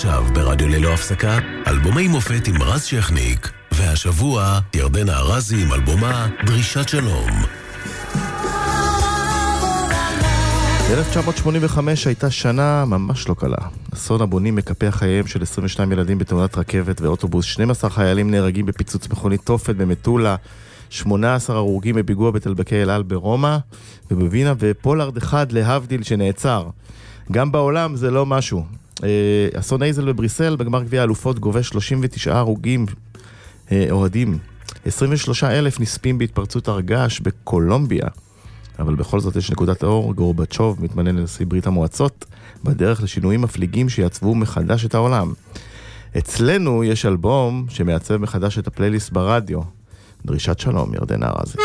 עכשיו ברדיו ללא הפסקה, אלבומי מופת עם רז שכניק, והשבוע ירדנה ארזי עם אלבומה דרישת שלום. 1985 הייתה שנה ממש לא קלה. אסון הבונים מקפח חייהם של 22 ילדים בתאונת רכבת ואוטובוס, 12 חיילים נהרגים בפיצוץ מכונית תופת במטולה, 18 הרוגים בפיגוע בתלבקי אל על ברומא ובווינה, ופולארד אחד להבדיל שנעצר. גם בעולם זה לא משהו. אה, אסון אייזל בבריסל בגמר גביע האלופות גובה 39 הרוגים אה, אוהדים. 23 אלף נספים בהתפרצות הר געש בקולומביה. אבל בכל זאת יש נקודת אור, גורבצ'וב מתמנה לנשיא ברית המועצות, בדרך לשינויים מפליגים שיעצבו מחדש את העולם. אצלנו יש אלבום שמעצב מחדש את הפלייליסט ברדיו. דרישת שלום, ירדנה ארזי.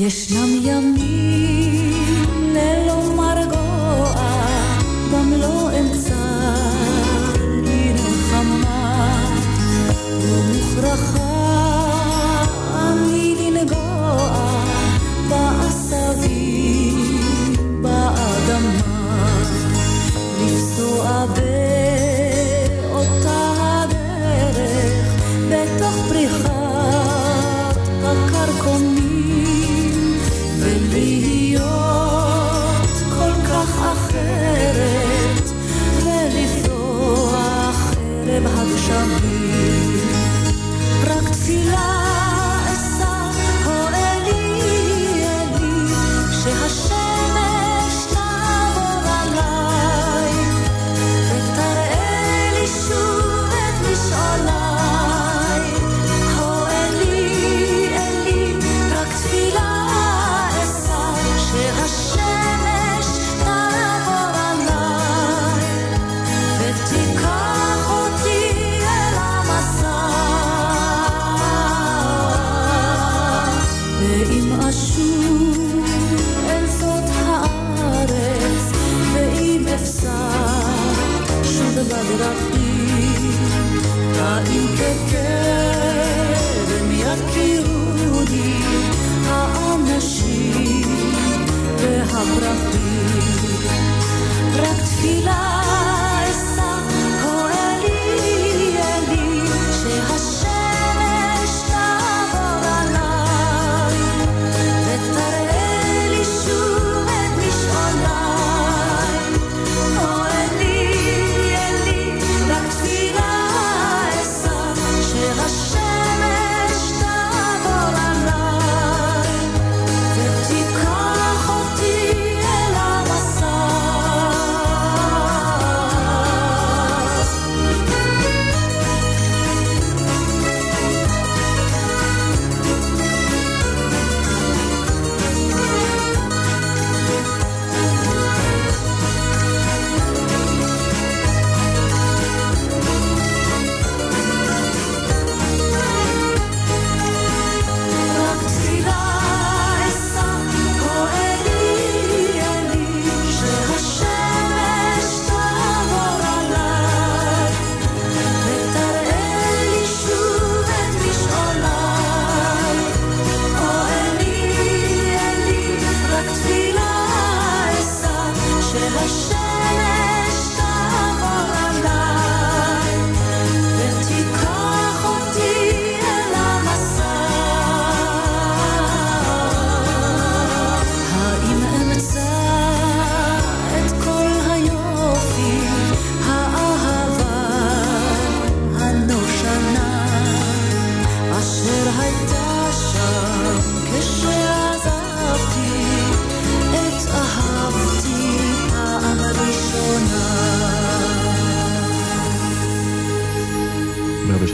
ישנם ימים ללא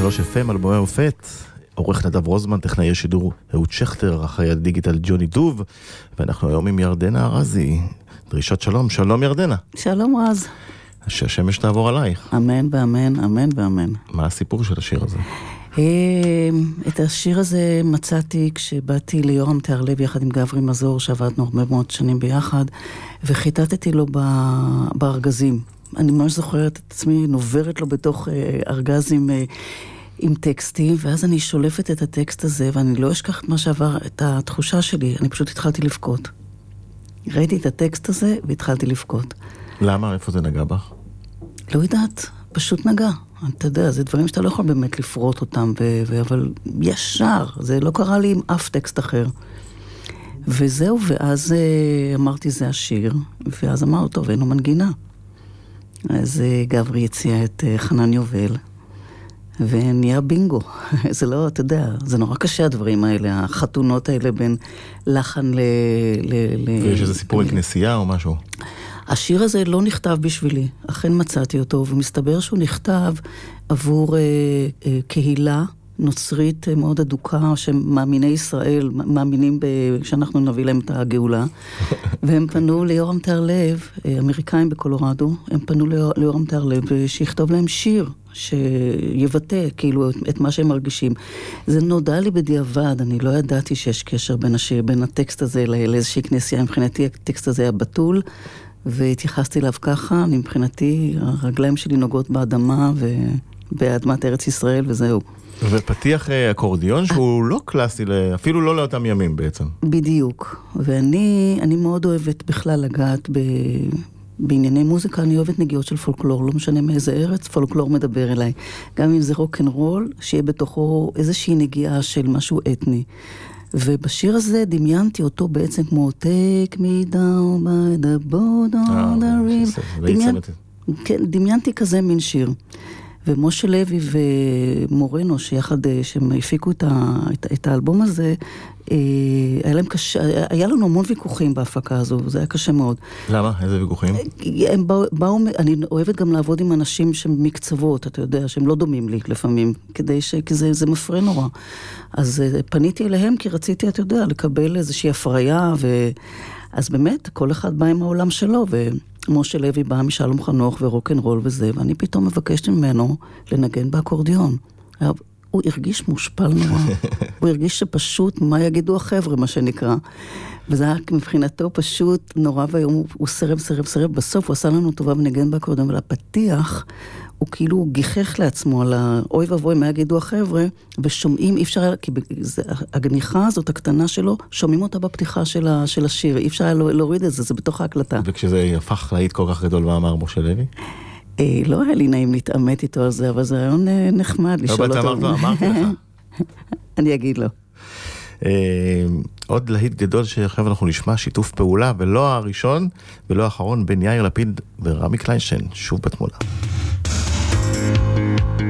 103 FM, אלבומי מופת. עורך נדב רוזמן, טכנאי השידור אהוד שכטר, אחראי הדיגיטל ג'וני דוב, ואנחנו היום עם ירדנה ארזי. דרישת שלום, שלום ירדנה. שלום רז. שהשמש תעבור עלייך. אמן ואמן, אמן ואמן. מה הסיפור של השיר הזה? אה, את השיר הזה מצאתי כשבאתי ליורם תיארלב יחד עם גברי מזור, שעבדנו הרבה מאוד שנים ביחד, וחיטטתי לו ב- בארגזים. אני ממש זוכרת את עצמי נוברת לו בתוך אה, ארגז עם אה, עם טקסטים, ואז אני שולפת את הטקסט הזה, ואני לא אשכח את מה שעבר, את התחושה שלי, אני פשוט התחלתי לבכות. ראיתי את הטקסט הזה והתחלתי לבכות. למה? איפה זה נגע בך? לא יודעת, פשוט נגע. אתה יודע, זה דברים שאתה לא יכול באמת לפרוט אותם, ו- ו- אבל ישר, זה לא קרה לי עם אף טקסט אחר. וזהו, ואז אה, אמרתי, זה השיר, ואז אמרנו, טוב, אין לו מנגינה. אז אה, גברי הציע את אה, חנן יובל, ונהיה בינגו. זה לא, אתה יודע, זה נורא קשה הדברים האלה, החתונות האלה בין לחן ל... ל- ל- ויש איזה סיפור על כנסייה או משהו? השיר הזה לא נכתב בשבילי, אכן מצאתי אותו, ומסתבר שהוא נכתב עבור אה, אה, קהילה נוצרית מאוד אדוקה, שמאמיני ישראל, מאמינים ב, שאנחנו נביא להם את הגאולה, והם פנו ליורם טהרלב, אמריקאים בקולורדו, הם פנו ליור, ליורם טהרלב שיכתוב להם שיר. שיבטא כאילו את, את מה שהם מרגישים. זה נודע לי בדיעבד, אני לא ידעתי שיש קשר בין, השיר, בין הטקסט הזה לא- לאיזושהי כנסייה, מבחינתי הטקסט הזה היה בתול, והתייחסתי אליו ככה, אני מבחינתי, הרגליים שלי נוגעות באדמה ובאדמת ארץ ישראל וזהו. ופתיח אה, אקורדיון שהוא לא קלאסי, אפילו לא לאותם ימים בעצם. בדיוק. ואני אני מאוד אוהבת בכלל לגעת ב, בענייני מוזיקה, אני אוהבת נגיעות של פולקלור, לא משנה מאיזה ארץ, פולקלור מדבר אליי. גם אם זה רוקנרול, שיהיה בתוכו איזושהי נגיעה של משהו אתני. ובשיר הזה דמיינתי אותו בעצם כמו take me down by the boat אה, on the זה- river. יצא כן, דמיינתי כזה מין שיר. ומשה לוי ומורנו, שיחד, אה, שהם הפיקו את, ה, את, את האלבום הזה, אה, היה להם קשה, היה לנו המון ויכוחים בהפקה הזו, זה היה קשה מאוד. למה? איזה ויכוחים? הם באו, באו, אני אוהבת גם לעבוד עם אנשים שהם מקצוות, אתה יודע, שהם לא דומים לי לפעמים, כדי ש... כי זה, זה מפרה נורא. אז אה, פניתי אליהם כי רציתי, אתה יודע, לקבל איזושהי הפריה, ו... אז באמת, כל אחד בא עם העולם שלו, ומשה לוי בא משלום חנוך ורוקנרול וזה, ואני פתאום מבקשת ממנו לנגן באקורדיון. הוא הרגיש מושפל נורא. הוא הרגיש שפשוט, מה יגידו החבר'ה, מה שנקרא. וזה היה מבחינתו פשוט נורא ואיום, הוא- הוא סירב, סירב, סירב. בסוף הוא עשה לנו טובה וניגן באקורדיון, אבל הפתיח, הוא כאילו גיחך לעצמו על האוי ואבוי, מה יגידו החבר'ה, ושומעים, אי אפשר היה, כי זה- הגניחה הזאת, הקטנה שלו, שומעים אותה בפתיחה של, ה, של השיר, אי אפשר היה לה- להוריד את זה, זה בתוך ההקלטה. וכשזה הפך להיט כל כך גדול, מה אמר משה לוי? אה, לא היה לי נעים להתעמת איתו על זה, אבל זה רעיון אה, נחמד לשאול אבל אותו. אתה אמרת לו, אמרתי לך. אני אגיד לו. אה, עוד להיט גדול שעכשיו אנחנו נשמע שיתוף פעולה, ולא הראשון ולא האחרון, בין יאיר לפיד ורמי קליינשטיין, שוב בתמונה. אני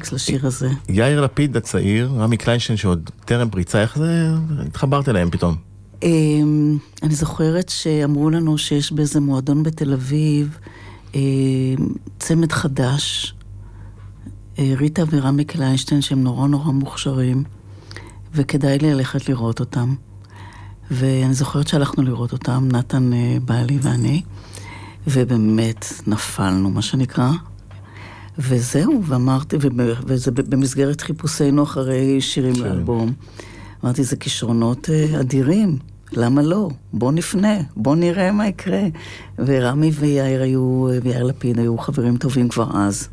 רמקס לשיר הזה. יאיר לפיד הצעיר, רמי קליינשטיין שעוד טרם פריצה, איך זה... התחברת אליהם פתאום. אמ, אני זוכרת שאמרו לנו שיש באיזה מועדון בתל אביב אמ, צמד חדש, אה, ריטה ורמי קליינשטיין, שהם נורא נורא מוכשרים, וכדאי ללכת לראות אותם. ואני זוכרת שהלכנו לראות אותם, נתן אה, בעלי ואני, ובאמת נפלנו, מה שנקרא. וזהו, ואמרתי, וזה במסגרת חיפושינו אחרי שירים כן. לאלבום. אמרתי, זה כישרונות אה, אדירים, למה לא? בוא נפנה, בוא נראה מה יקרה. ורמי ויאיר היו, אה, ויאיר לפיד היו חברים טובים כבר אז.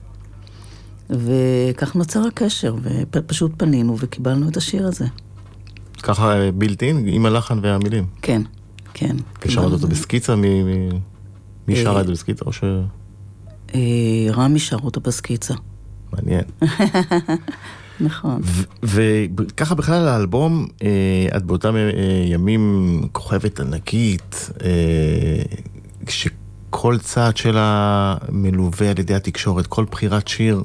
וכך נוצר הקשר, ופשוט פנינו וקיבלנו את השיר הזה. ככה בילטין, עם הלחן והמילים. כן, כן. קיבלנו אותו. בסקיצה, מי- אה, שרה את זה בסקיצה או ש... אה, רמי שר אותו בסקיצה. מעניין. נכון. וככה בכלל האלבום, אה, את באותם אה, ימים כוכבת ענקית, כשכל צעד שלה מלווה על ידי התקשורת, כל בחירת שיר,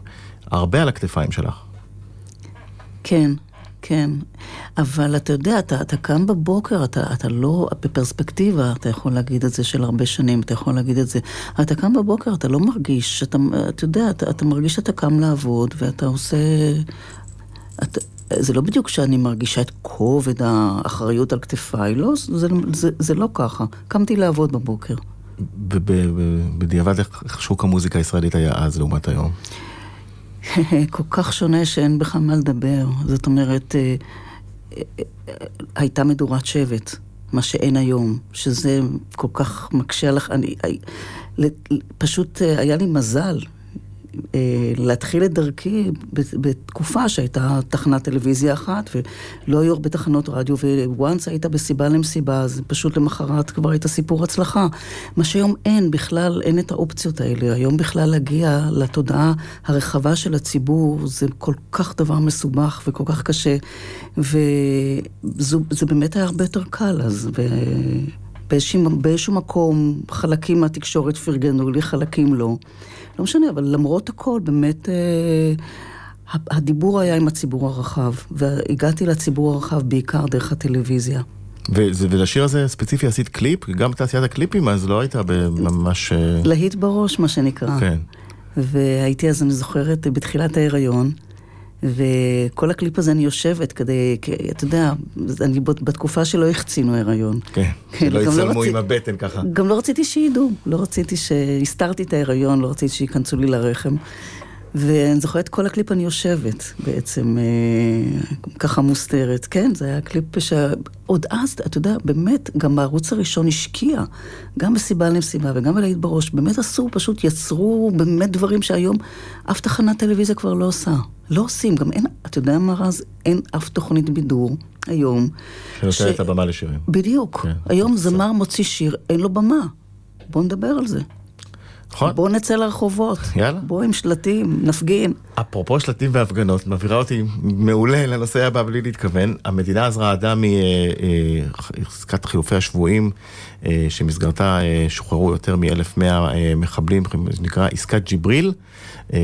הרבה על הכתפיים שלך. כן, כן. אבל אתה יודע, אתה, אתה קם בבוקר, אתה, אתה לא, בפרספקטיבה, אתה יכול להגיד את זה של הרבה שנים, אתה יכול להגיד את זה. אתה קם בבוקר, אתה לא מרגיש, אתה, אתה יודע, אתה, אתה מרגיש שאתה קם לעבוד, ואתה עושה... אתה, זה לא בדיוק שאני מרגישה את כובד האחריות על כתפיי, לא, זה, זה, זה לא ככה. קמתי לעבוד בבוקר. ובדיעבד איך איך שוק המוזיקה הישראלית היה אז לעומת היום. כל כך שונה שאין בך מה לדבר. זאת אומרת, אה, אה, הייתה מדורת שבט, מה שאין היום, שזה כל כך מקשה עליך. אני, אה, פשוט היה לי מזל. אה, להתחיל את דרכי בתקופה שהייתה תחנת טלוויזיה אחת ולא היו הרבה תחנות רדיו וואנס היית בסיבה למסיבה אז פשוט למחרת כבר היית סיפור הצלחה. מה שהיום אין בכלל, אין את האופציות האלה. היום בכלל להגיע לתודעה הרחבה של הציבור זה כל כך דבר מסובך וכל כך קשה וזה באמת היה הרבה יותר קל אז. ו... באיזשהו, באיזשהו מקום חלקים מהתקשורת פרגנו לי, חלקים לא. לא משנה, אבל למרות הכל, באמת, אה, הדיבור היה עם הציבור הרחב, והגעתי לציבור הרחב בעיקר דרך הטלוויזיה. ולשיר הזה ספציפי עשית קליפ, גם בתעשיית הקליפים אז לא הייתה ממש... אה, להיט בראש, מה שנקרא. כן. והייתי אז, אני זוכרת, בתחילת ההיריון, וכל הקליפ הזה אני יושבת כדי, כי, אתה יודע, אני בת- בתקופה שלא החצינו הריון. כן, כן, שלא לא יצלמו רצי- עם הבטן ככה. גם לא רציתי שידעו, לא רציתי ש... הסתרתי את ההיריון, לא רציתי שייכנסו לי לרחם. ואני זוכרת כל הקליפ אני יושבת בעצם, אה, ככה מוסתרת. כן, זה היה קליפ שעוד אז, אתה יודע, באמת, גם בערוץ הראשון השקיע, גם בסיבה למסיבה וגם בלהיט בראש, באמת עשו, פשוט יצרו באמת דברים שהיום אף תחנת טלוויזיה כבר לא עושה. לא עושים, גם אין, אתה יודע מה רז? אין אף תוכנית בידור היום. שנותנת את הבמה לשירים. בדיוק. כן. היום זמר מוציא שיר, אין לו במה. בואו נדבר על זה. נכון? בואו נצא לרחובות. יאללה. בואו עם שלטים, נפגין. אפרופו שלטים והפגנות, מעבירה אותי מעולה לנושא הבא בלי להתכוון. המדינה אז רעדה מעסקת חילופי השבויים, אה, שמסגרתה אה, שוחררו יותר מ-1,100 אה, מחבלים, זה נקרא עסקת ג'יבריל. אה,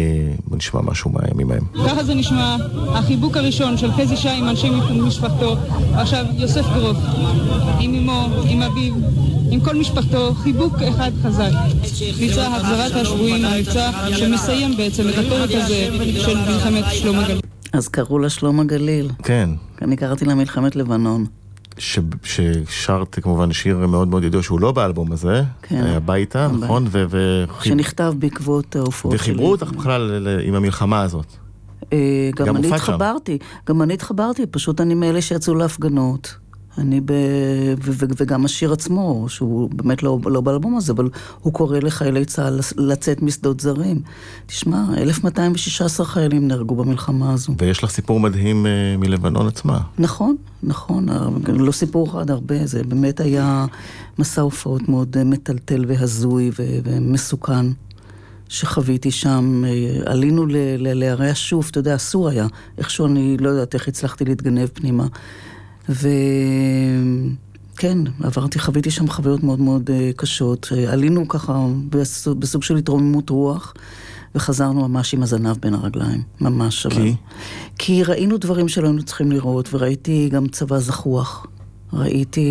בוא נשמע משהו מהימים ההם. ככה זה נשמע, החיבוק הראשון של חזי שי עם אנשי משפחתו. עכשיו, יוסף גרוף, עם אמו, עם אביו, עם כל משפחתו, חיבוק אחד חזק. מבצע החזרת השבויים, המבצע שמסיים בעצם את הפרק הזה של מלחמת שלום הגליל. אז קראו לה שלום הגליל. כן, אני קראתי לה מלחמת לבנון. ש- ששרת כמובן שיר מאוד מאוד ידוע שהוא לא באלבום הזה, כן. הביתה, הביתה. נכון? ו- וחיב- שנכתב בעקבות ההופעות שלי. וחיברו אותך בכלל עם המלחמה הזאת. אה, גם גם אני הופעת שם. התחברתי, גם אני התחברתי, פשוט אני מאלה שיצאו להפגנות. אני ב... ו- ו- וגם השיר עצמו, שהוא באמת לא, לא באלבום הזה, אבל הוא קורא לחיילי צה"ל לצאת משדות זרים. תשמע, 1216 חיילים נהרגו במלחמה הזו. ויש לך סיפור מדהים אה, מלבנון עצמה. נכון, נכון, לא סיפור אחד הרבה, זה באמת היה מסע הופעות מאוד אה, מטלטל והזוי ו- ומסוכן שחוויתי שם. אה, עלינו ל- ל- להרי השוף, אתה יודע, אסור היה. איכשהו אני לא יודעת איך הצלחתי להתגנב פנימה. כן, עברתי, חוויתי שם חוויות מאוד מאוד אה, קשות. אה, עלינו ככה בסוג, של התרוממות רוח, וחזרנו ממש עם הזנב בין הרגליים. ממש. כי? אבל- כי ראינו דברים שלא היינו צריכים לראות, וראיתי גם צבא זחוח. ראיתי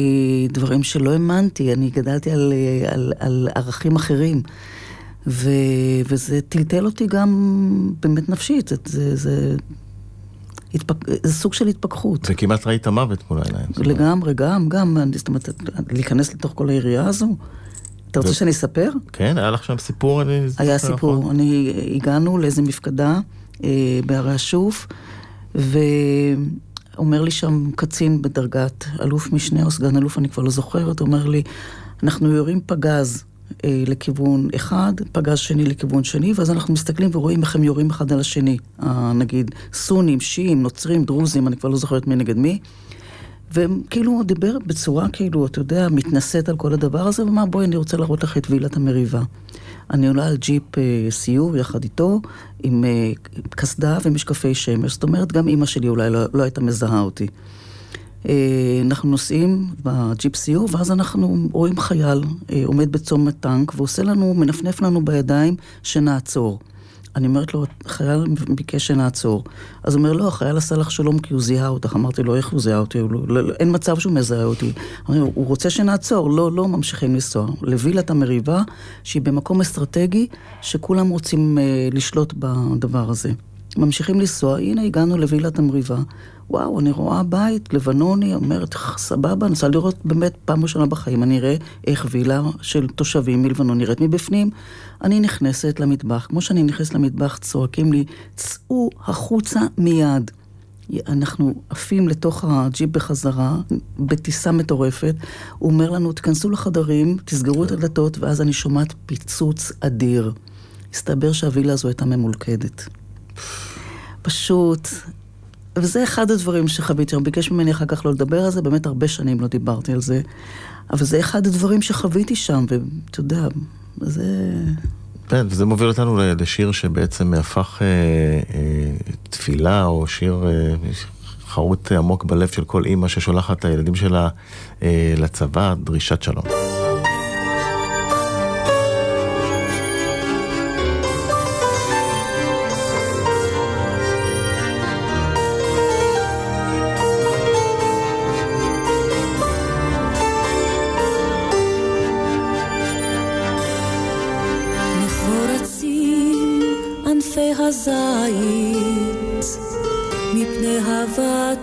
דברים שלא האמנתי, אני גדלתי על, אה, על, על ערכים אחרים. ו, וזה טלטל אותי גם באמת נפשית, זה, זה, זה, התפק, זה סוג של התפכחות. וכמעט ראית מוות מול העיניים. לגמרי, גם, גם, זאת אומרת, להיכנס לתוך כל היריעה הזו? אתה רוצה שאני אספר? כן, היה לך שם סיפור, אני היה נכון? סיפור, אני, הגענו לאיזה מפקדה אה, בערי השוף, ואומר לי שם קצין בדרגת אלוף משנה או סגן אלוף, אני כבר לא זוכרת, אומר לי, אנחנו יורים פגז אה, לכיוון אחד, פגז שני לכיוון שני, ואז אנחנו מסתכלים ורואים איך הם יורים אחד על השני. אה, נגיד, סונים, שיעים, נוצרים, דרוזים, אני כבר לא זוכרת מי נגד מי. וכאילו הוא דיבר בצורה כאילו, אתה יודע, מתנשאת על כל הדבר הזה, ואמר, בואי, אני רוצה להראות לך את וילת המריבה. אני עולה על ג'יפ אה, סיור יחד איתו, עם אה, קסדה ומשקפי שמש. זאת אומרת, גם אימא שלי אולי לא, לא הייתה מזהה אותי. אה, אנחנו נוסעים בג'יפ סיור, ואז אנחנו רואים חייל אה, עומד בצומת טנק, ועושה לנו, מנפנף לנו בידיים שנעצור. אני אומרת לו, החייל ביקש שנעצור. אז הוא אומר, לא, החייל עשה לך שלום כי הוא זיהה אותך. אמרתי לו, איך הוא זיהה אותי? הוא לא, לא, אין מצב שהוא מזהה אותי. אמרתי לו, הוא רוצה שנעצור. לא, לא ממשיכים לנסוע. לווילת המריבה, שהיא במקום אסטרטגי, שכולם רוצים אה, לשלוט בדבר הזה. ממשיכים לנסוע, הנה הגענו לווילת המריבה. וואו, אני רואה בית לבנוני, אומרת, סבבה, אני רוצה לראות באמת פעם ראשונה בחיים, אני אראה איך וילה של תושבים מלבנון נראית מבפנים. אני נכנסת למטבח, כמו שאני נכנסת למטבח, צועקים לי, צאו החוצה מיד. אנחנו עפים לתוך הג'יפ בחזרה, בטיסה מטורפת. הוא אומר לנו, תיכנסו לחדרים, תסגרו את הדלתות, ואז אני שומעת פיצוץ אדיר. הסתבר שהווילה הזו הייתה ממולכדת. פשוט, וזה אחד הדברים שחוויתי, הוא ביקש ממני אחר כך לא לדבר על זה, באמת הרבה שנים לא דיברתי על זה, אבל זה אחד הדברים שחוויתי שם, ואתה יודע, זה... כן, וזה מוביל אותנו לשיר שבעצם הפך אה, אה, תפילה, או שיר אה, חרוט עמוק בלב של כל אימא ששולחת את הילדים שלה אה, לצבא, דרישת שלום.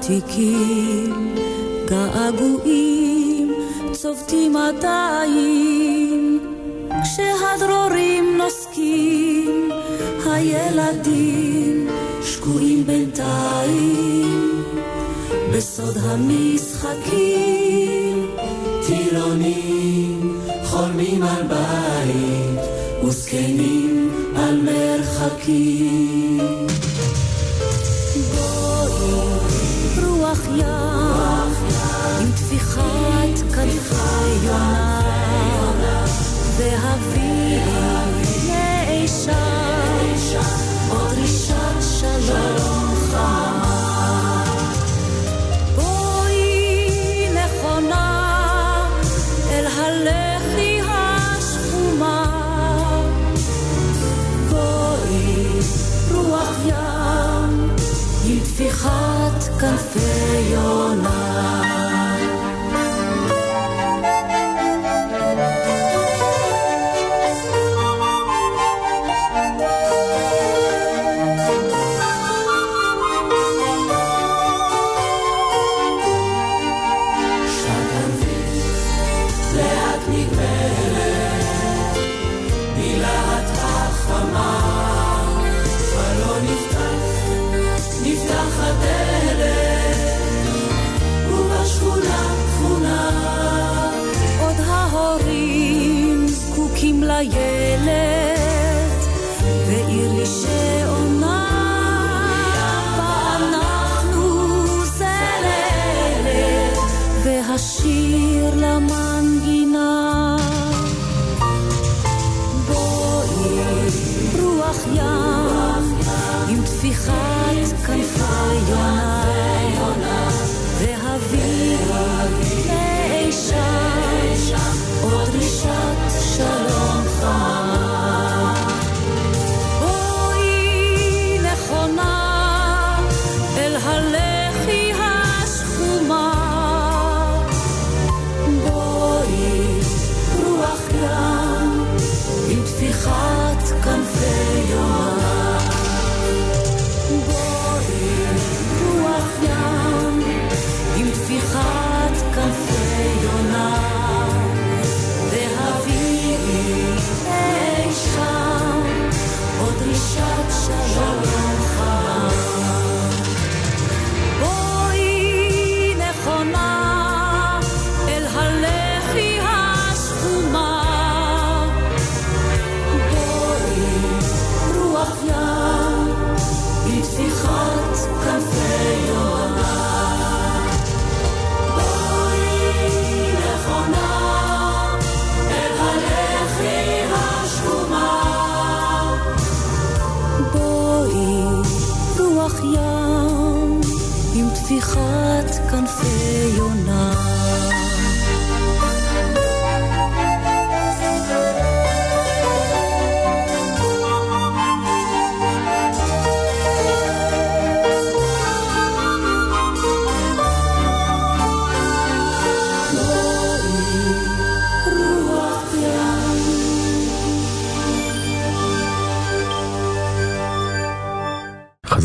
הוותיקים געגועים צובטים עדיין. כשהדרורים נוסקים הילדים שקועים בינתיים. בסוד המשחקים טירונים חולמים על בית וזקנים על מרחקים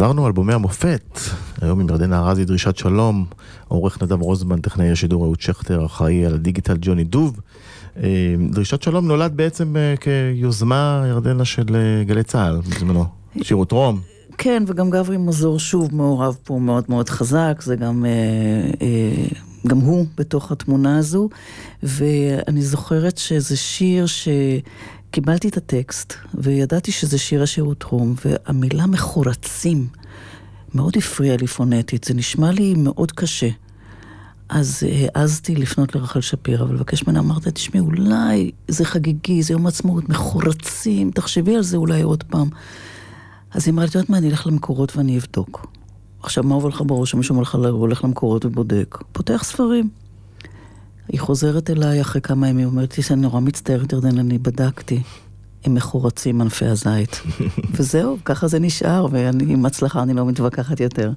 חזרנו אלבומי המופת, היום עם ירדנה ארזי דרישת שלום, עורך נדב רוזמן, טכנאי השידור אהוד שכטר, אחראי על הדיגיטל ג'וני דוב. אה, דרישת שלום נולד בעצם אה, כיוזמה ירדנה של אה, גלי צה"ל בזמנו, שירות רום. כן, וגם גברי מזור שוב מעורב פה מאוד מאוד חזק, זה גם, גם הוא בתוך התמונה הזו, ואני זוכרת שזה שיר שקיבלתי את הטקסט, וידעתי שזה שיר השירות רום, והמילה מחורצים מאוד הפריעה לי פונטית, זה נשמע לי מאוד קשה. אז העזתי לפנות לרחל שפירא ולבקש ממנה, אמרת, תשמעי, אולי זה חגיגי, זה יום עצמאות, מחורצים, תחשבי על זה אולי עוד פעם. אז היא אמרה לי, את יודעת מה, אני אלך למקורות ואני אבדוק. עכשיו, מה עובר לך בראש שמישהו אומר לך, הוא הולך למקורות ובודק? פותח ספרים. היא חוזרת אליי אחרי כמה ימים, אומרת לי שאני נורא מצטערת, ירדן, אני בדקתי. הם מחורצים ענפי הזית. וזהו, ככה זה נשאר, ואני עם הצלחה, אני לא מתווכחת יותר.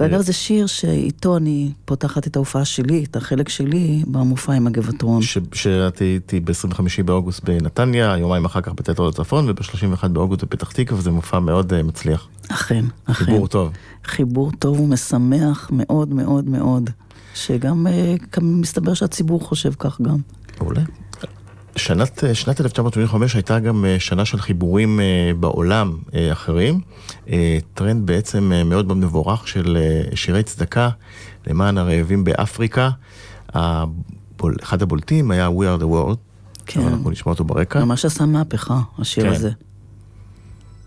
ואגב, זה שיר שאיתו אני פותחת את ההופעה שלי, את החלק שלי, במופע עם הגבעתרון. שאת הייתי ב-25 באוגוסט בנתניה, יומיים אחר כך בתיאטרון הצפון, וב-31 באוגוסט בפתח תקווה, וזה מופע מאוד uh, מצליח. אכן, אכן. חיבור טוב. חיבור טוב ומשמח מאוד מאוד מאוד, שגם uh, מסתבר שהציבור חושב כך גם. מעולה. שנת, שנת 1985 הייתה גם שנה של חיבורים בעולם אחרים. טרנד בעצם מאוד מבורך של שירי צדקה למען הרעבים באפריקה. אחד הבולטים היה We are the world. כן. אנחנו נשמע אותו ברקע. ממש עשה מהפכה, השיר כן. הזה.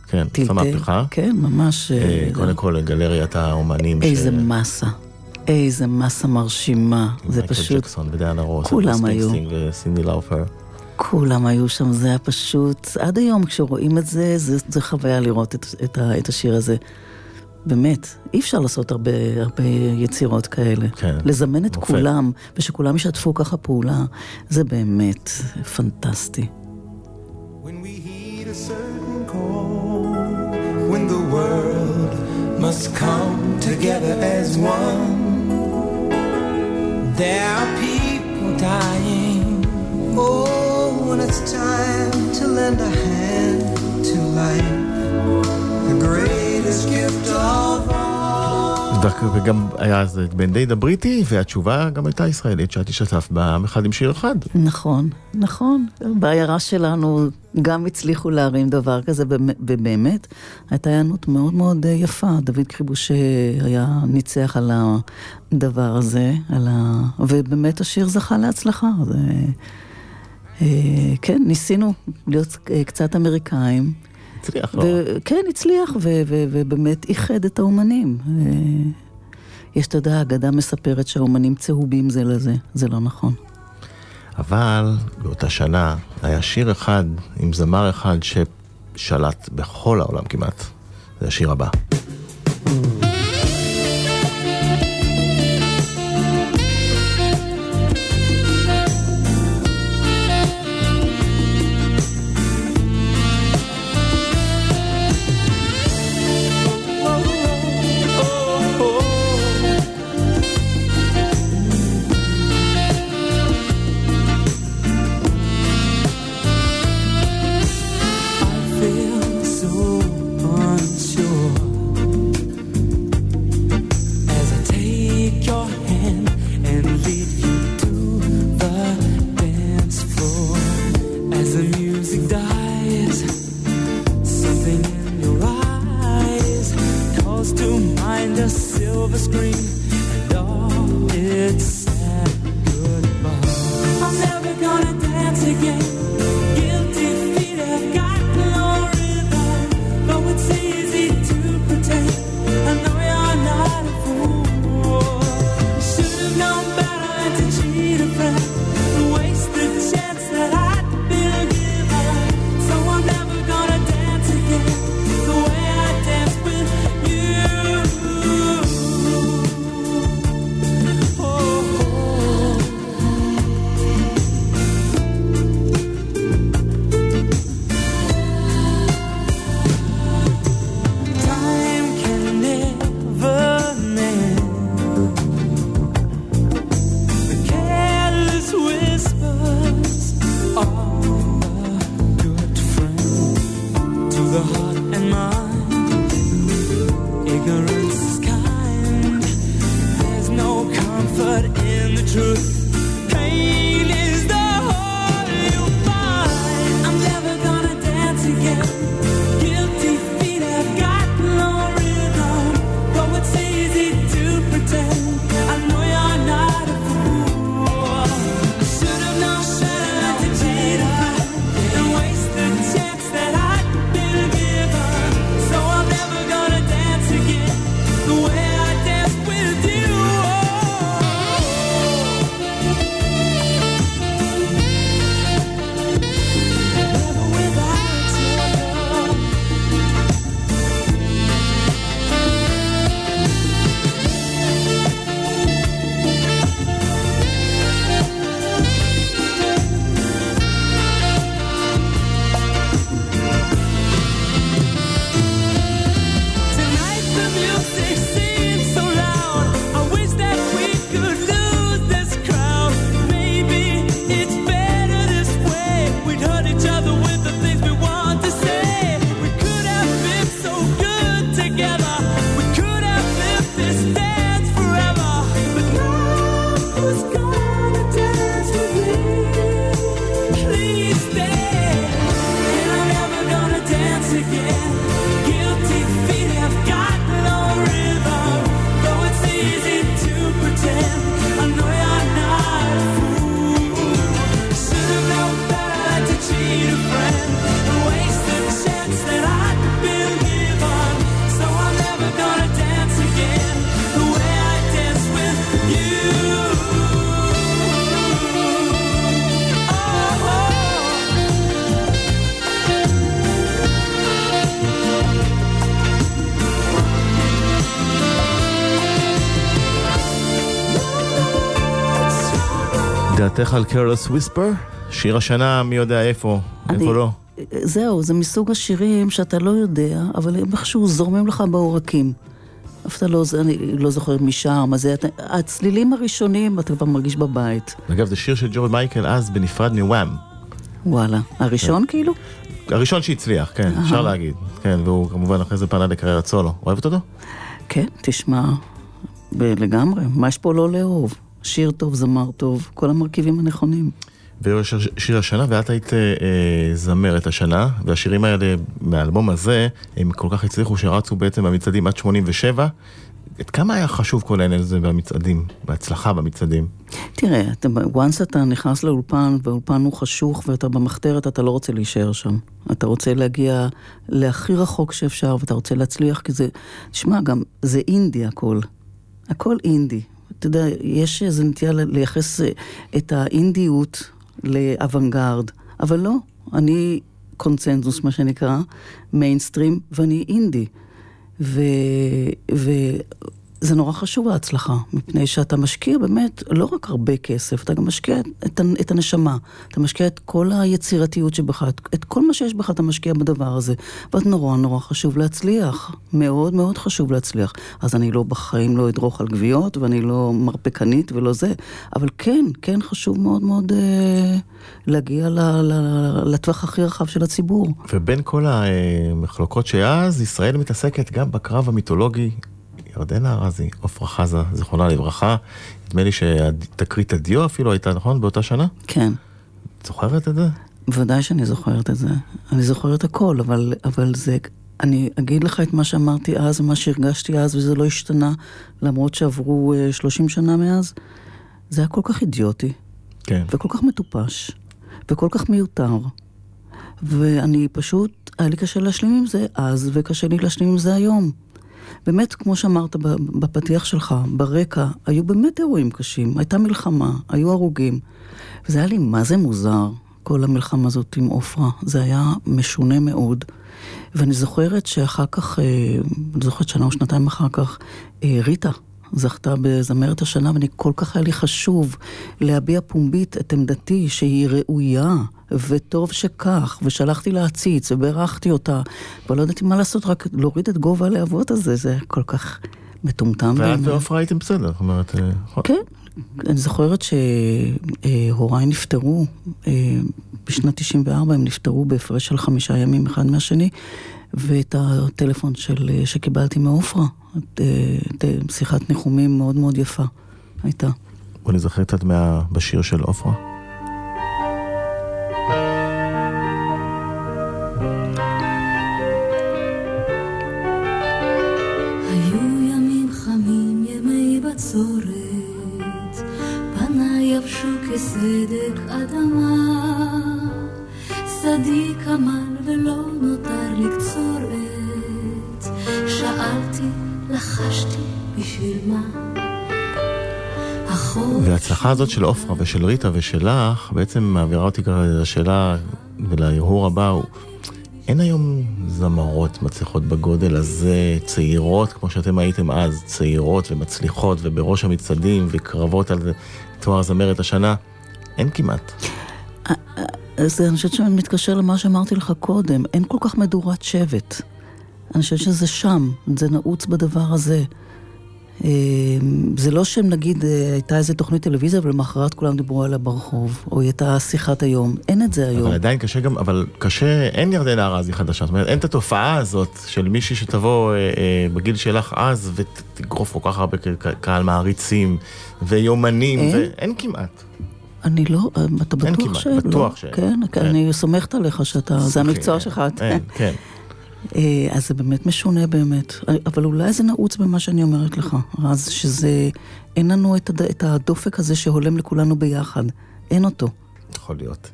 כן, עשה מהפכה. כן, ממש... קודם כל, גלריית האומנים. איזה ש... מסה. איזה מסה מרשימה. זה פשוט... מייקל ג'קסון ודיאנה רוס. כולם היו. וסינדי לאופר. כולם היו שם, זה היה פשוט, עד היום כשרואים את זה, זה, זה חוויה לראות את, את, ה, את השיר הזה. באמת, אי אפשר לעשות הרבה, הרבה יצירות כאלה. כן. לזמן את מופת. כולם, ושכולם ישתפו ככה פעולה, זה באמת פנטסטי. When we heed a certain call, when the world must come together as one, there are people dying. Oh. when it's time to lend a hand to life, the greatest gift of all. וגם היה אז את בן דייד הבריטי, והתשובה גם הייתה ישראלית, שאת השתתפת בעם אחד עם שיר אחד. נכון, נכון. בעיירה שלנו גם הצליחו להרים דבר כזה, ובאמת, הייתה היענות מאוד מאוד יפה. דוד קריבוש היה ניצח על הדבר הזה, על ה... ובאמת השיר זכה להצלחה. זה... אה, כן, ניסינו להיות אה, קצת אמריקאים. הצליח, לא? כן, הצליח, ובאמת איחד את האומנים. אה, יש, אתה יודע, אגדה מספרת שהאומנים צהובים זה לזה, זה לא נכון. אבל באותה שנה היה שיר אחד עם זמר אחד ששלט בכל העולם כמעט. זה השיר הבא. ignorance דעתך על קרלס וויספר? שיר השנה, מי יודע איפה, איפה לא. זהו, זה מסוג השירים שאתה לא יודע, אבל הם איכשהו זורמים לך בעורקים. אף אתה לא, אני לא זוכר מי שר, מה זה, אתה- הצלילים הראשונים אתה כבר מרגיש בבית. אגב, זה שיר של ג'ורד מייקל אז בנפרד מוואם. וואלה. הראשון כאילו? הראשון שהצליח, כן, אפשר להגיד. כן, והוא כמובן אחרי זה פנה לקריירת סולו. אוהבת אותו? כן, תשמע, לגמרי, מה יש פה לא לאהוב? שיר טוב, זמר טוב, כל המרכיבים הנכונים. והוא שיר, שיר השנה, ואת היית אה, אה, זמרת השנה, והשירים האלה מהאלבום הזה, הם כל כך הצליחו שרצו בעצם במצעדים עד 87. את כמה היה חשוב כל העניין הזה במצעדים, בהצלחה במצעדים? תראה, אתה, once אתה נכנס לאולפן, והאולפן הוא חשוך, ואתה במחתרת, אתה לא רוצה להישאר שם. אתה רוצה להגיע להכי רחוק שאפשר, ואתה רוצה להצליח, כי זה... תשמע, גם זה אינדי הכל. הכל אינדי. אתה יודע, יש איזו נטייה לייחס אה, את האינדיות לאוונגרד, אבל לא, אני קונצנזוס, מה שנקרא, מיינסטרים, ואני אינדי. ו... וזה נורא חשוב ההצלחה, מפני שאתה משקיע באמת לא רק הרבה כסף, אתה גם משקיע את, את הנשמה, אתה משקיע את כל היצירתיות שבך, את, את כל מה שיש בך אתה משקיע בדבר הזה, ואת נורא נורא חשוב להצליח, מאוד מאוד חשוב להצליח. אז אני לא בחיים לא אדרוך על גוויות, ואני לא מרפקנית ולא זה, אבל כן, כן חשוב מאוד מאוד אה, להגיע ל, ל, לטווח הכי רחב של הציבור. ובין כל המחלוקות שאז, ישראל מתעסקת גם בקרב המיתולוגי. ירדנה ארזי, עפרה חזה, זיכרונה לברכה. נדמה לי שתקרית הדיו אפילו הייתה, נכון? באותה שנה? כן. את זוכרת את זה? בוודאי שאני זוכרת את זה. אני זוכרת הכל, אבל, אבל זה... אני אגיד לך את מה שאמרתי אז ומה שהרגשתי אז, וזה לא השתנה, למרות שעברו אה, 30 שנה מאז. זה היה כל כך אידיוטי, כן. וכל כך מטופש, וכל כך מיותר. ואני פשוט, היה לי קשה להשלים עם זה אז, וקשה לי להשלים עם זה היום. באמת, כמו שאמרת בפתיח שלך, ברקע, היו באמת אירועים קשים. הייתה מלחמה, היו הרוגים. וזה היה לי מה זה מוזר, כל המלחמה הזאת עם עופרה. זה היה משונה מאוד. ואני זוכרת שאחר כך, אה, אני זוכרת שנה או שנתיים אחר כך, אה, ריטה זכתה בזמרת השנה, ואני כל כך היה לי חשוב להביע פומבית את עמדתי שהיא ראויה, וטוב שכך, ושלחתי לה עציץ, וברכתי אותה, ולא ידעתי מה לעשות, רק להוריד את גובה הלהבות הזה, זה כל כך מטומטם. ואת. ועופרה הייתם בסדר, זאת אומרת, אה, נכון. כן, אני זוכרת שהוריי נפטרו, אה, בשנת 94 הם נפטרו בהפרש של חמישה ימים אחד מהשני, ואת הטלפון של, אה, שקיבלתי מעופרה. אה, שיחת ניחומים מאוד מאוד יפה הייתה. בוא נזכר קצת בשיר של עופרה. הזאת של עופרה ושל ריטה ושלך בעצם מעבירה אותי ככה לשאלה ולהרהור הבא אין היום זמרות מצליחות בגודל הזה, צעירות כמו שאתם הייתם אז, צעירות ומצליחות ובראש המצעדים וקרבות על תואר זמרת השנה, אין כמעט. אז אני חושבת שאני מתקשר למה שאמרתי לך קודם, אין כל כך מדורת שבט. אני חושבת שזה שם, זה נעוץ בדבר הזה. אה, זה לא שהם נגיד, אה, הייתה איזה תוכנית טלוויזיה ולמחרת כולם דיברו עליה ברחוב, או הייתה שיחת היום, אין את זה היום. אבל עדיין קשה גם, אבל קשה, אין ירדנה ארזי חדשה, זאת אומרת, אין את התופעה הזאת של מישהי שתבוא אה, אה, בגיל שלך אז ותגרוף כל כך הרבה קהל מעריצים ויומנים, אין? ואין כמעט. אני לא, אה, אתה אין בטוח כמעט, שאין? בטוח לא? שאין. כן, כן. אני סומכת עליך שאתה, זה המקצוע שלך. אתה- אין, כן. אה, אז זה באמת משונה באמת, אבל אולי זה נעוץ במה שאני אומרת לך, אז שזה, אין לנו את, הד... את הדופק הזה שהולם לכולנו ביחד, אין אותו. יכול להיות.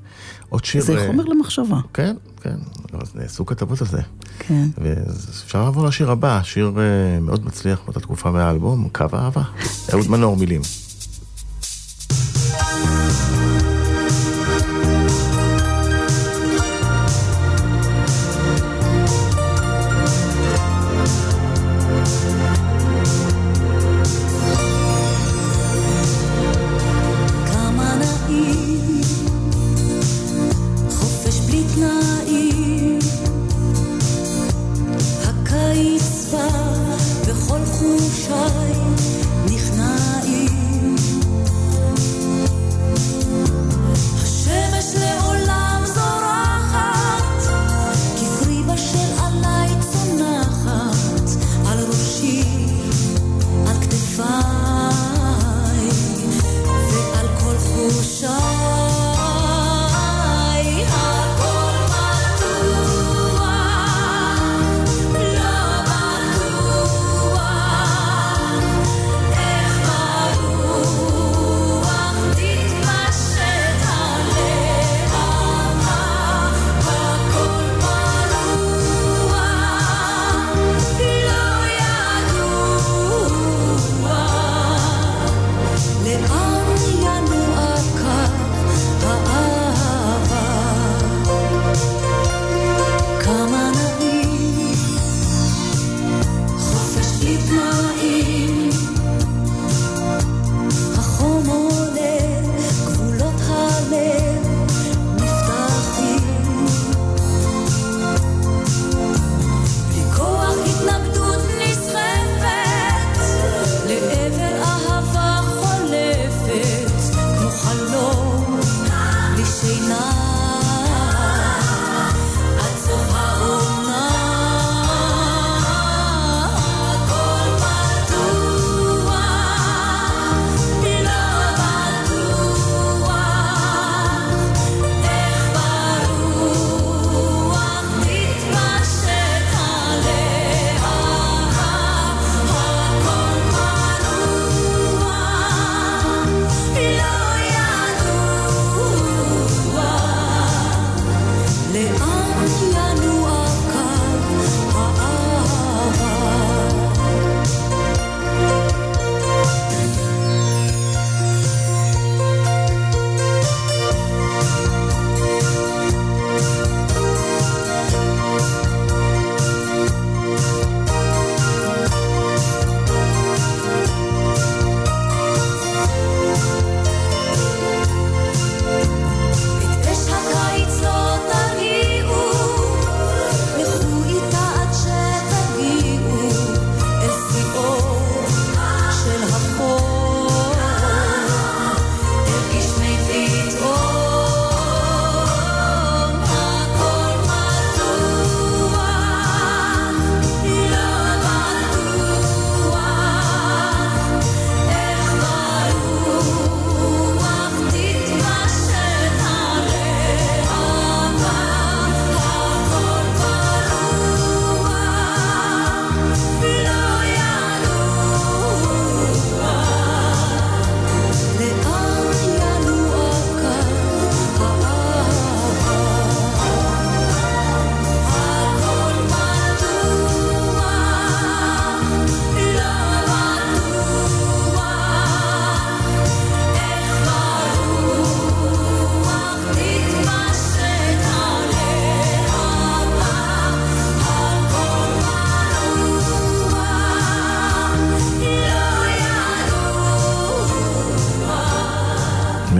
עוד שיר... זה אה, חומר למחשבה, כן, כן, אז נעשו כתבות על זה. כן. ואפשר לעבור לשיר הבא, שיר אה, מאוד מצליח באותה תקופה מהאלבום, קו האהבה. אהוד מנור מילים.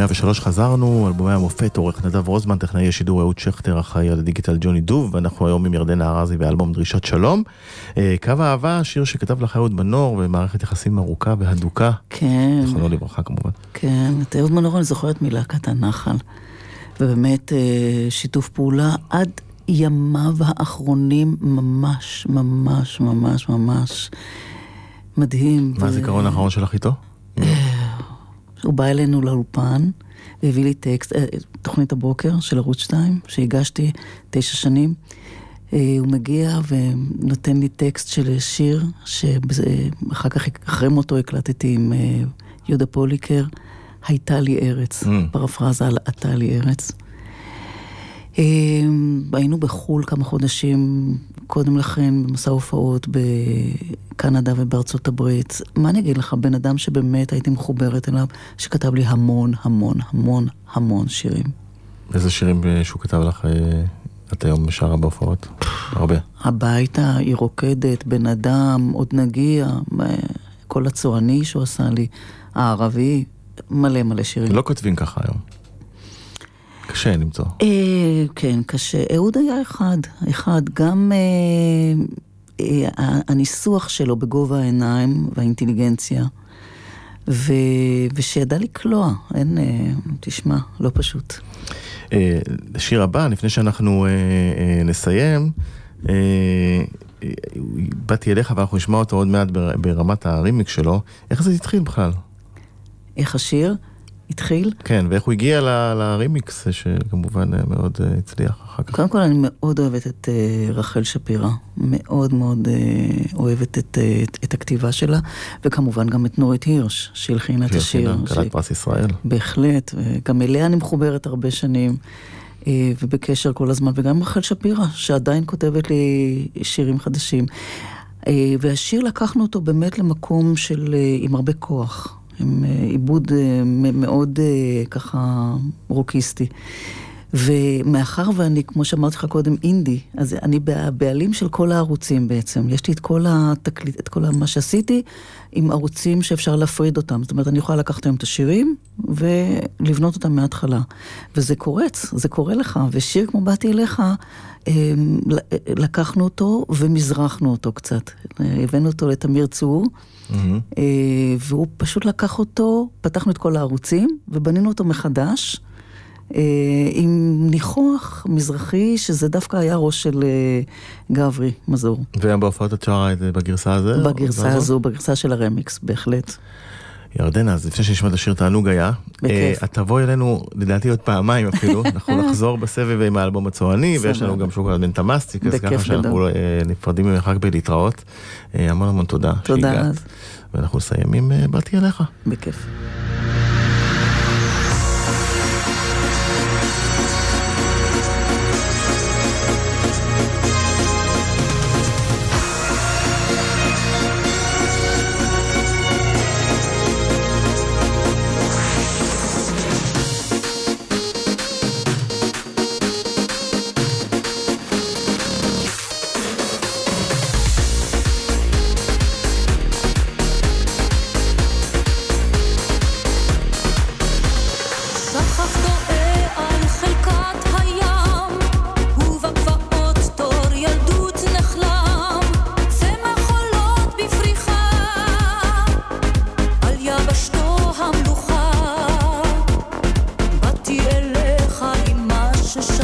103 חזרנו, אלבומי המופת, עורך נדב רוזמן, טכנאי השידור אהוד שכטר, אחראי על הדיגיטל ג'וני דוב, ואנחנו היום עם ירדנה ארזי באלבום דרישת שלום. אה, קו האהבה, שיר שכתב לך אהוד מנור, ומערכת יחסים ארוכה והדוקה, כן, זכרונו לברכה כמובן. כן, את אהוד מנור אני זוכרת מלהקת הנחל. ובאמת אה, שיתוף פעולה עד ימיו האחרונים ממש, ממש, ממש, ממש מדהים. מה ו- הזיכרון האחרון שלך איתו? הוא בא אלינו לאולפן והביא לי טקסט, אה, תוכנית הבוקר של ערוץ 2, שהגשתי תשע שנים. אה, הוא מגיע ונותן לי טקסט של שיר, שאחר כך, אחרי מותו הקלטתי עם אה, יהודה פוליקר, הייתה לי ארץ, Mm. פרפרזה על הייתה לי ארץ. היינו בחו"ל כמה חודשים קודם לכן במסע הופעות בקנדה ובארצות הברית. מה אני אגיד לך, בן אדם שבאמת הייתי מחוברת אליו, שכתב לי המון, המון, המון, המון שירים. איזה שירים שהוא כתב לך אה, את היום שרה בהופעות? הרבה. הביתה, היא רוקדת, בן אדם, עוד נגיע, כל הצועני שהוא עשה לי, הערבי, מלא מלא שירים. לא כותבים ככה היום. קשה למצוא. אה, כן, קשה. אהוד היה אחד, אחד. גם אה, אה, הניסוח שלו בגובה העיניים והאינטליגנציה, ו, ושידע לקלוע, אין, אה, תשמע, לא פשוט. אה, השיר הבא, לפני שאנחנו אה, אה, נסיים, אה, באתי אליך ואנחנו נשמע אותו עוד מעט בר- ברמת הרימיק שלו. איך זה התחיל בכלל? איך השיר התחיל? כן, ואיך הוא הגיע ל- לרימיקס, שכמובן אה, מאוד אה, הצליח אחר כך. קודם כל, אני מאוד אוהבת את אה, רחל שפירא. מאוד מאוד אוהבת את, את, את הכתיבה שלה, וכמובן גם את נורית הירש, שהלחינה את השיר. שהלחינה, כלת פרס ישראל. בהחלט, וגם אליה אני מחוברת הרבה שנים, ובקשר כל הזמן, וגם רחל שפירא, שעדיין כותבת לי שירים חדשים. והשיר לקחנו אותו באמת למקום של, עם הרבה כוח, עם אה, עיבוד אה, מאוד אה, ככה רוקיסטי. ומאחר ואני, כמו שאמרתי לך קודם, אינדי, אז אני הבעלים של כל הערוצים בעצם. יש לי את כל התקליט, את כל מה שעשיתי, עם ערוצים שאפשר להפריד אותם. זאת אומרת, אני יכולה לקחת היום את השירים ולבנות אותם מההתחלה. וזה קורץ, זה קורה לך. ושיר כמו באתי אליך, לקחנו אותו ומזרחנו אותו קצת. הבאנו אותו לתמיר צור. מהמם. אה, והוא פשוט לקח אותו, פתחנו את כל הערוצים ובנינו אותו מחדש. אה, עם ניחוח מזרחי, שזה דווקא היה ראש של אה, גברי מזור. והיום בהופעות את שרה את זה בגרסה הזו? בגרסה הזו, בגרסה של הרמיקס, בהחלט. ירדנה, אז לפני שנשמע את השיר תענוג היה, בכיף. אה, את תבואי אלינו, לדעתי עוד פעמיים אפילו, אנחנו נחזור בסבב עם האלבום הצועני, ויש לנו. גם שוקולד בן תמאסטיק, אז ככה שאנחנו. אה, נפרדים ממך רק בלהתראות. אה, המון המון תודה תודה, שהגעת. אז. ואנחנו נסיים עם אה, באתי אליך. בכיף. Shush.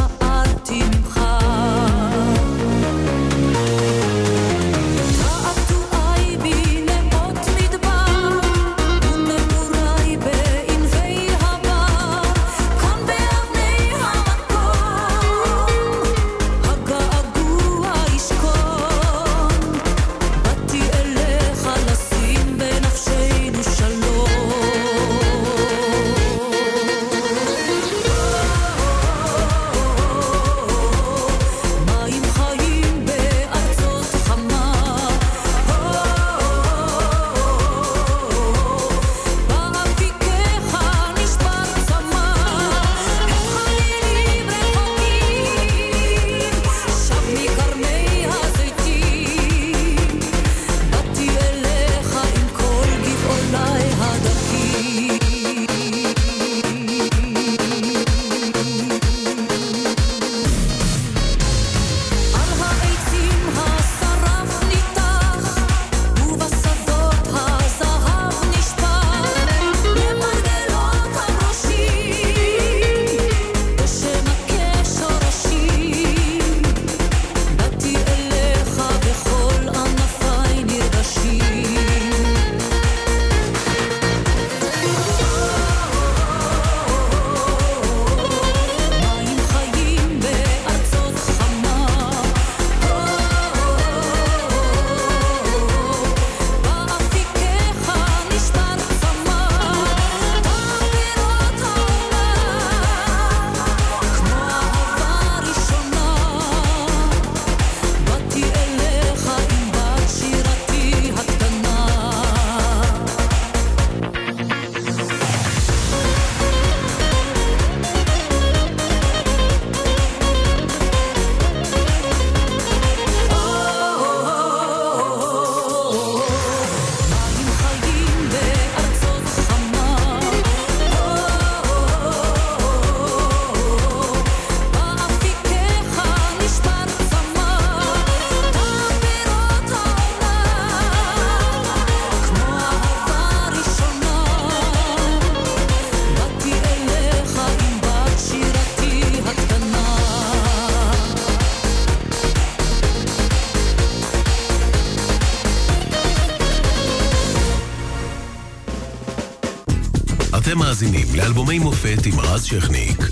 לאלבומי מופת עם רז שכניק.